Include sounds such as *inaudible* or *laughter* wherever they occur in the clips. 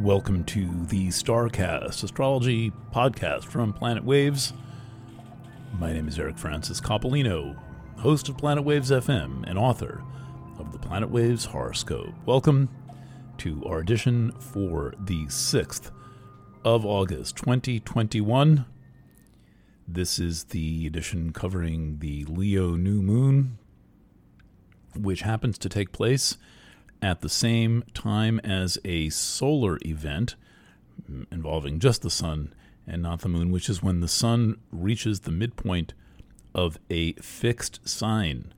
Welcome to the Starcast astrology podcast from Planet Waves. My name is Eric Francis Coppolino, host of Planet Waves FM and author of the Planet Waves horoscope. Welcome to our edition for the 6th of August 2021. This is the edition covering the Leo new moon, which happens to take place at the same time as a solar event involving just the sun and not the moon, which is when the sun reaches the midpoint of a fixed sign.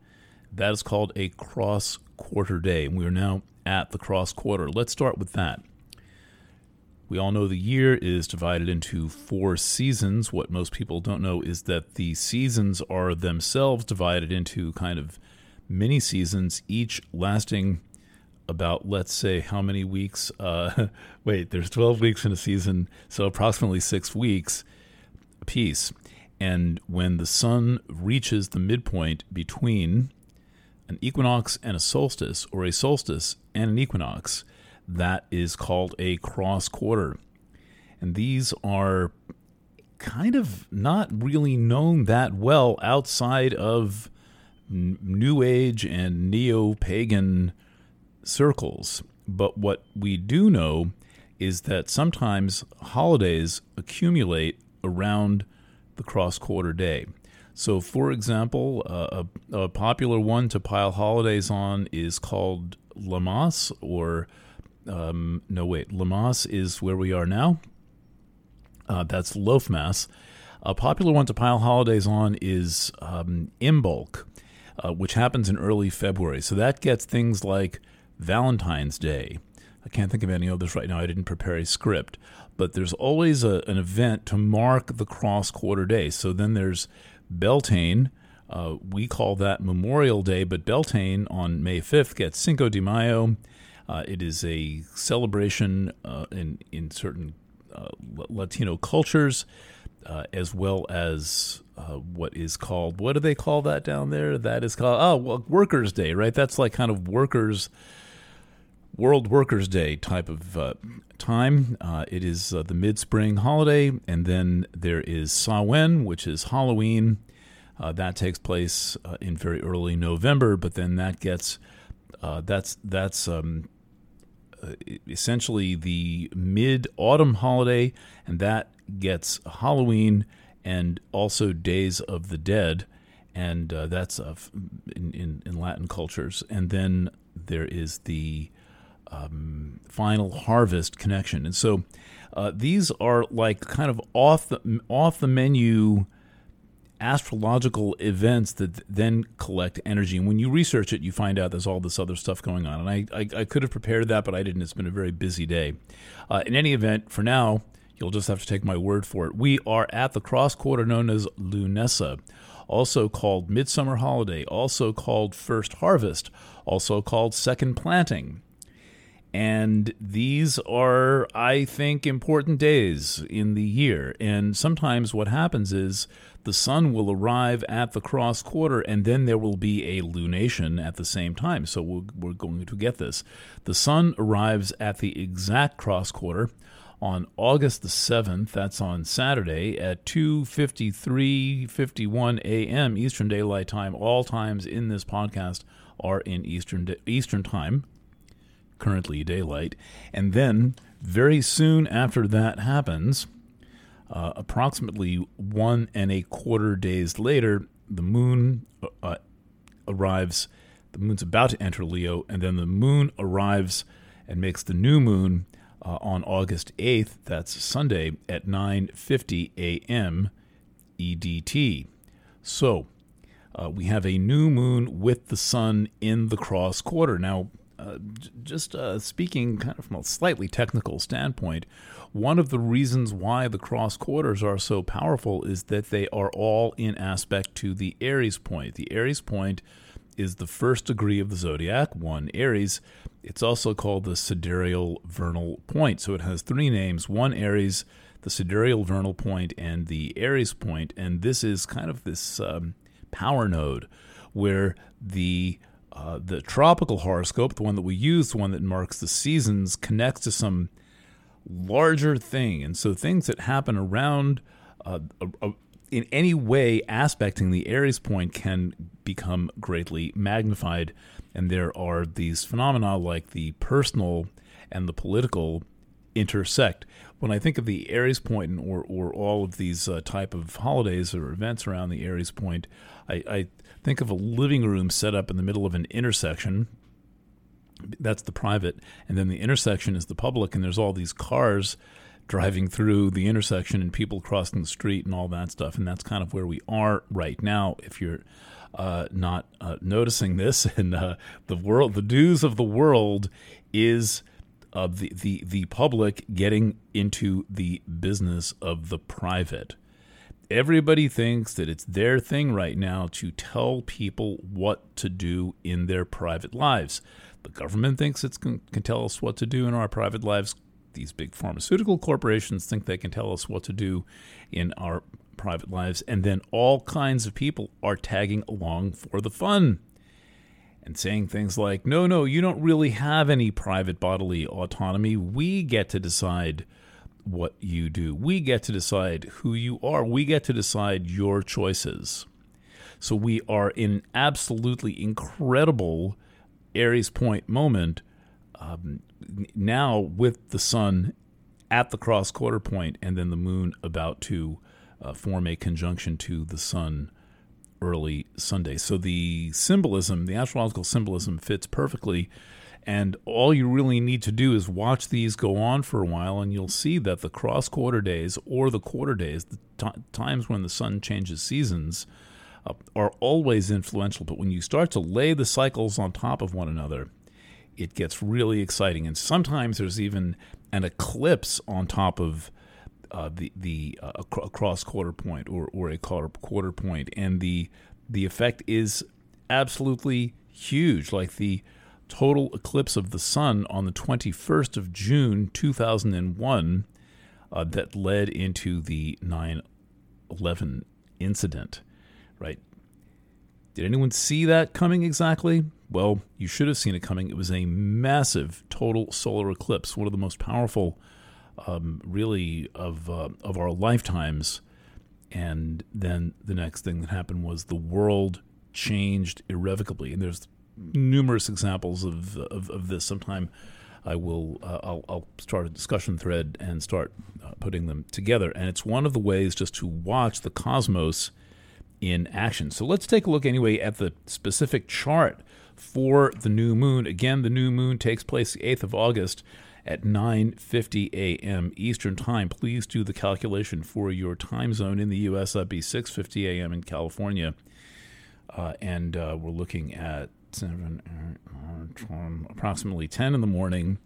That is called a cross quarter day. We are now at the cross quarter. Let's start with that. We all know the year is divided into four seasons. What most people don't know is that the seasons are themselves divided into kind of mini seasons, each lasting about let's say how many weeks uh, *laughs* wait there's 12 weeks in a season so approximately six weeks a piece and when the sun reaches the midpoint between an equinox and a solstice or a solstice and an equinox that is called a cross quarter. And these are kind of not really known that well outside of new age and neo-pagan circles. But what we do know is that sometimes holidays accumulate around the cross quarter day. So, for example, uh, a, a, popular one to pile holidays on is called Lammas, or um, no, wait, Lammas is where we are now. Uh, that's Loafmas. A popular one to pile holidays on is um, Imbolc, uh, which happens in early February. So that gets things like Valentine's Day. I can't think of any others right now. I didn't prepare a script. But there's always a, an event to mark the cross quarter day. So then there's Beltane. Uh, we call that Memorial Day, but Beltane on May 5th gets Cinco de Mayo. Uh, it is a celebration uh, in, in certain uh, Latino cultures, uh, as well as uh, what is called, what do they call that down there? That is called, oh, well, Workers' Day, right? That's like kind of workers' World Workers' Day type of uh, time. Uh, it is uh, the mid spring holiday, and then there is Samhain, which is Halloween. Uh, that takes place uh, in very early November, but then that gets uh, that's that's um, essentially the mid autumn holiday, and that gets Halloween and also Days of the Dead, and that's in, in, in Latin cultures. And then there is the um, final harvest connection. And so uh, these are like kind of off the off the menu astrological events that then collect energy. And when you research it, you find out there's all this other stuff going on. And I, I, I could have prepared that, but I didn't. It's been a very busy day. Uh, in any event, for now, you'll just have to take my word for it. We are at the cross quarter known as Lughnasadh, also called Midsummer Holiday, also called First Harvest, also called Second Planting. And these are, I think, important days in the year. And sometimes what happens is the sun will arrive at the cross quarter and then there will be a lunation at the same time. So we're, going to get this. The sun arrives at the exact cross quarter on August the 7th, that's on Saturday, at 2:53:51 a.m. Eastern Daylight Time. All times in this podcast are in Eastern Eastern Time currently daylight. And then, very soon after that happens, uh, approximately one and a quarter days later, the moon uh, uh, arrives. The moon's about to enter Leo, and then the moon arrives and makes the new moon uh, on August 8th. That's Sunday at 9:50 a.m. EDT. So uh, we have a new moon with the sun in the cross quarter. Now, uh, just uh, speaking kind of from a slightly technical standpoint, one of the reasons why the cross quarters are so powerful is that they are all in aspect to the Aries point. The Aries point is the first degree of the zodiac, one Aries. It's also called the sidereal vernal point. So it has three names one Aries, the sidereal vernal point, and the Aries point. And this is kind of this um, power node where the uh, the tropical horoscope, the one that we use, the one that marks the seasons, connects to some larger thing. And so things that happen around uh, in any way aspecting the Aries point can become greatly magnified. And there are these phenomena like the personal and the political intersect. When I think of the Aries point or, or all of these uh, type of holidays or events around the Aries point, I, I think of a living room set up in the middle of an intersection. That's the private. And then the intersection is the public and there's all these cars driving through the intersection and people crossing the street and all that stuff. And that's kind of where we are right now if you're uh, not uh, noticing this. *laughs* And uh, the world the news of the world is uh, the, the the public getting into the business of the private everybody thinks that it's their thing right now to tell people what to do in their private lives the government thinks it can, can tell us what to do in our private lives. These big pharmaceutical corporations think they can tell us what to do in our private lives. And then all kinds of people are tagging along for the fun and saying things like, no, no, you don't really have any private bodily autonomy. We get to decide what you do. We get to decide who you are. We get to decide your choices. So we are in absolutely incredible Aries Point moment um, now with the sun at the cross quarter point and then the moon about to uh, form a conjunction to the sun early Sunday. So the symbolism, the astrological symbolism fits perfectly. And all you really need to do is watch these go on for a while, and you'll see that the cross quarter days or the quarter days, the t- times when the sun changes seasons, uh, are always influential. But when you start to lay the cycles on top of one another, it gets really exciting. And sometimes there's even an eclipse on top of uh, the the uh, cross quarter point or, or a quarter quarter point, and the the effect is absolutely huge. Like the total eclipse of the sun on the 21st of June 2001 uh, that led into the 9 11 incident right? Did anyone see that coming exactly? Well, you should have seen it coming. It was a massive total solar eclipse, one of the most powerful, um, really, of uh, of our lifetimes. And then the next thing that happened was the world changed irrevocably. And there's numerous examples of of, of this. Sometime I will uh, I'll, I'll, start a discussion thread and start uh, putting them together. And it's one of the ways just to watch the cosmos in action. So let's take a look anyway at the specific chart for the new moon. Again, the new moon takes place the 8th of August at 9:50 a.m. Eastern Time. Please do the calculation for your time zone in the U.S. That'd be 6:50 a.m. in California, uh, and uh, we're looking at seven, approximately 10 in the morning,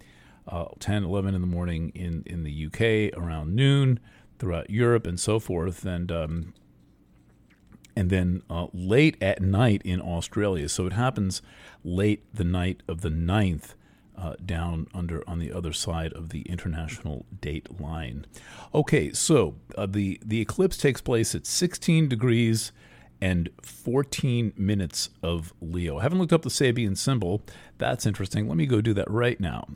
uh, 10, 11 in the morning in in the UK, around noon throughout Europe and so forth, and um, and then uh, late at night in Australia. So it happens late the night of the 9th. Uh, down under on the other side of the international date line. Okay, so uh, the the eclipse takes place at 16 degrees and 14 minutes of Leo. I haven't looked up the Sabian symbol. That's interesting. Let me go do that right now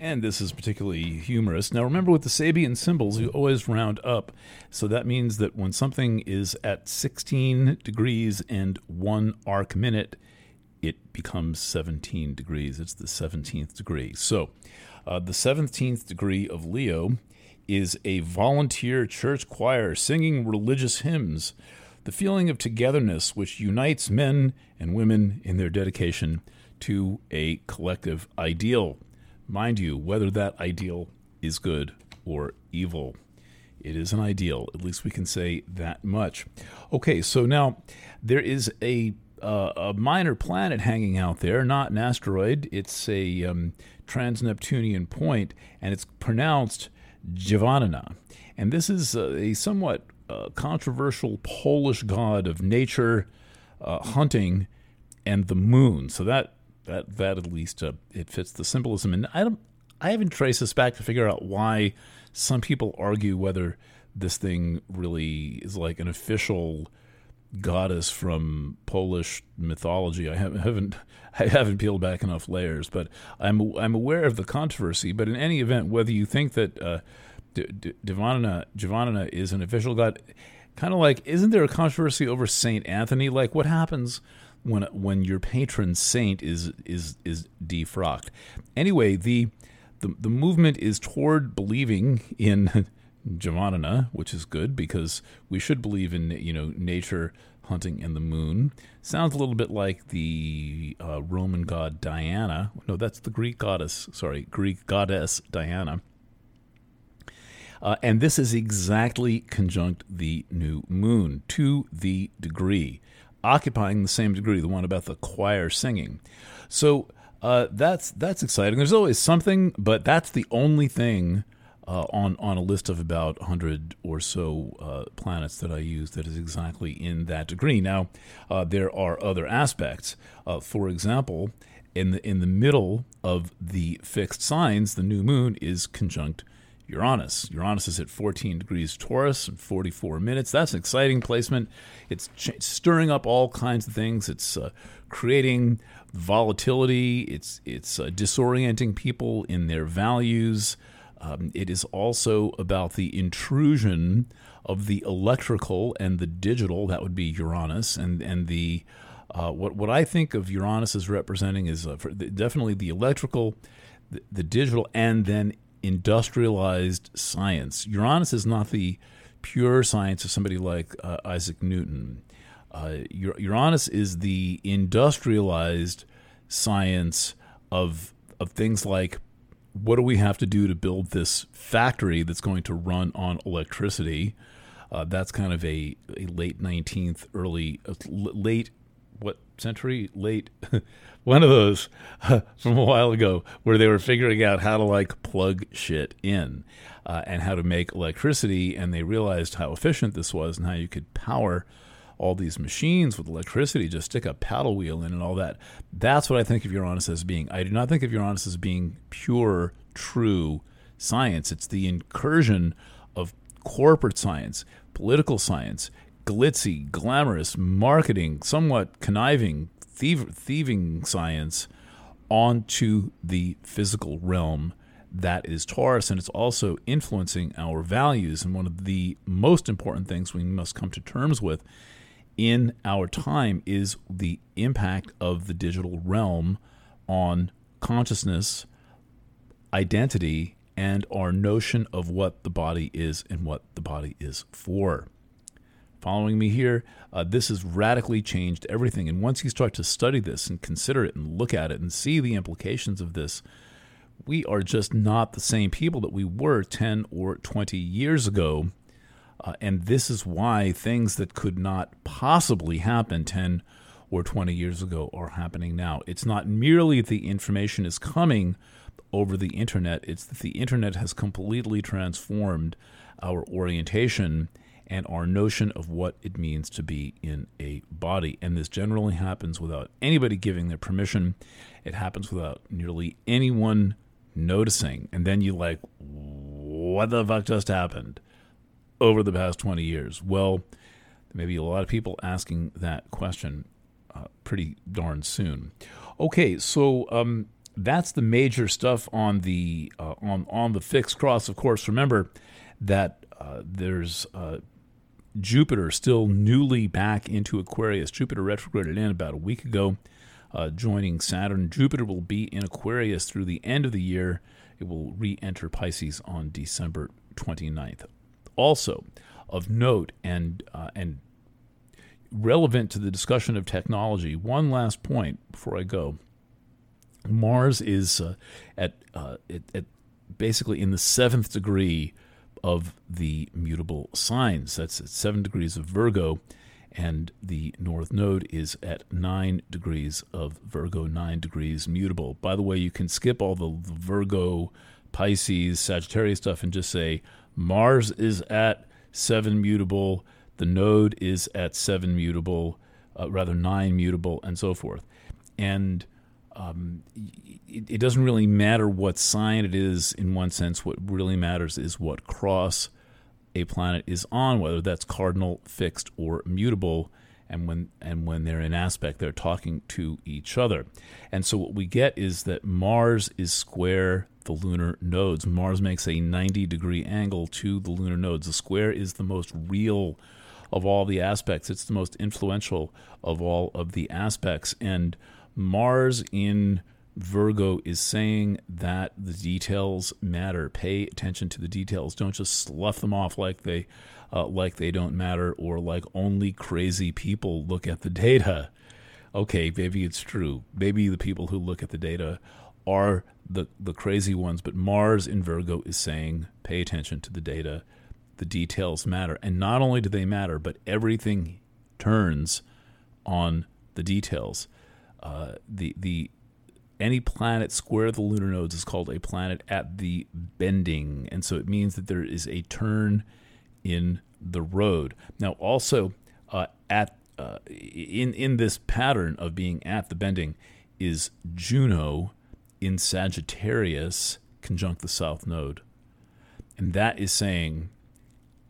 and this is particularly humorous. Now, remember with the Sabian symbols, you always round up. So that means that when something is at 16 degrees and one arc minute, it becomes 17 degrees. It's the 17th degree. So uh, the 17th degree of Leo is a volunteer church choir singing religious hymns, the feeling of togetherness which unites men and women in their dedication to a collective ideal. Mind you, whether that ideal is good or evil, it is an ideal. At least we can say that much. Okay, so now there is a uh, a minor planet hanging out there, not an asteroid. It's a um, trans-Neptunian point, and it's pronounced Dziewanna. And this is a somewhat uh, controversial Polish god of nature, uh, hunting, and the moon. So that that that at least uh, it fits the symbolism. And I don't, I haven't traced this back to figure out why some people argue whether this thing really is like an official goddess from Polish mythology. I haven't I haven't peeled back enough layers, but I'm I'm aware of the controversy. But in any event, whether you think that uh, Dziewanna is an official god, kind of like isn't there a controversy over Saint Anthony? Like what happens when when your patron saint is is is defrocked? Anyway, the the, the movement is toward believing in *laughs* Dziewanna, which is good because we should believe in you know nature hunting and the moon. Sounds a little bit like the uh, Roman god Diana. No, that's the Greek goddess. Sorry, Greek goddess Diana. Uh, and this is exactly conjunct the new moon to the degree, occupying the same degree, the one about the choir singing. So uh, that's that's exciting. There's always something, but that's the only thing uh, on on a list of about 100 or so uh, planets that I use that is exactly in that degree. Now, uh, there are other aspects. Uh, for example, in the in the middle of the fixed signs, the new moon is conjunct Uranus. Uranus is at 14 degrees Taurus and 44 minutes. That's an exciting placement. It's ch- stirring up all kinds of things. It's uh, creating volatility. It's it's uh, disorienting people in their values. Um, it is also about the intrusion of the electrical and the digital. That would be Uranus, and and the uh, what what I think of Uranus as representing is uh, the, definitely the electrical, the, the, digital, and then industrialized science. Uranus is not the pure science of somebody like uh, Isaac Newton. Uh, Uranus is the industrialized science of of things like what do we have to do to build this factory that's going to run on electricity? Uh, that's kind of a, a late 19th, early, uh, late, what century? Late, *laughs* one of those *laughs* from a while ago where they were figuring out how to like plug shit in uh, and how to make electricity. And they realized how efficient this was and how you could power all these machines with electricity, just stick a paddle wheel in and all that. That's what I think of Uranus as being. I do not think of Uranus as being pure, true science. It's the incursion of corporate science, political science, glitzy, glamorous, marketing, somewhat conniving, thieving science onto the physical realm that is Taurus, and it's also influencing our values. And one of the most important things we must come to terms with in our time is the impact of the digital realm on consciousness, identity, and our notion of what the body is and what the body is for. Following me here, uh, this has radically changed everything. And once you start to study this and consider it and look at it and see the implications of this, we are just not the same people that we were 10 or 20 years ago uh, and this is why things that could not possibly happen 10 or 20 years ago are happening now. It's not merely that the information is coming over the internet, it's that the internet has completely transformed our orientation and our notion of what it means to be in a body. And this generally happens without anybody giving their permission. It happens without nearly anyone noticing. And then you're like, what the fuck just happened? Over the past 20 years? Well, there may be a lot of people asking that question uh, pretty darn soon. Okay, so um, that's the major stuff on the uh, on on the fixed cross. Of course, remember that uh, there's uh, Jupiter still newly back into Aquarius. Jupiter retrograded in about a week ago, uh, joining Saturn. Jupiter will be in Aquarius through the end of the year. It will re-enter Pisces on December 29th also of note and uh, and relevant to the discussion of technology. One last point before I go. Mars is uh, at, uh, at, at basically in the seventh degree of the mutable signs. That's at seven degrees of Virgo, and the North Node is at nine degrees of Virgo, nine degrees mutable. By the way, you can skip all the Virgo, Pisces, Sagittarius stuff and just say Mars is at seven mutable, the node is at seven mutable, uh, rather nine mutable, and so forth. And um, it, it, doesn't really matter what sign it is in one sense. What really matters is what cross a planet is on, whether that's cardinal, fixed, or mutable. and when and when they're in aspect, they're talking to each other. And so what we get is that Mars is square the lunar nodes. Mars makes a 90 degree angle to the lunar nodes. The square is the most real of all the aspects. It's the most influential of all of the aspects. And Mars in Virgo is saying that the details matter. Pay attention to the details. Don't just slough them off like they uh, like they don't matter or like only crazy people look at the data. Okay, maybe it's true. Maybe the people who look at the data are the the crazy ones, but Mars in Virgo is saying pay attention to the data. The details matter. And not only do they matter, but everything turns on the details. Uh, the the any planet square the lunar nodes is called a planet at the bending, and so it means that there is a turn in the road. Now, also uh, at uh, in in this pattern of being at the bending is Juno in Sagittarius conjunct the South Node, and that is saying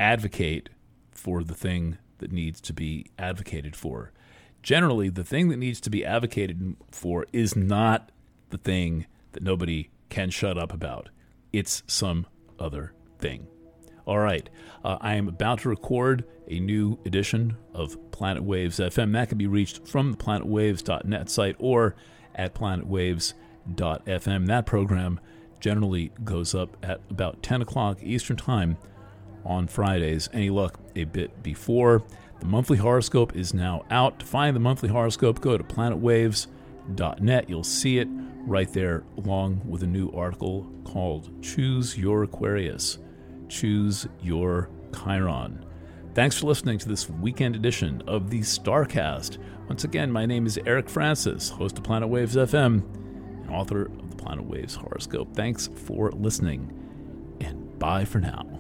advocate for the thing that needs to be advocated for. Generally, the thing that needs to be advocated for is not the thing that nobody can shut up about. It's some other thing. All right, uh, I am about to record a new edition of Planet Waves FM. That can be reached from the planetwaves.net site or at planetwaves.fm. That program generally goes up at about 10 o'clock Eastern Time on Fridays. Any luck a bit before. The monthly horoscope is now out. To find the monthly horoscope, go to planetwaves.net. You'll see it right there, along with a new article called Choose Your Aquarius. Choose Your Chiron. Thanks for listening to this weekend edition of the Starcast. Once again, my name is Eric Francis, host of Planet Waves FM author of the Planet Waves horoscope. Thanks for listening, and bye for now.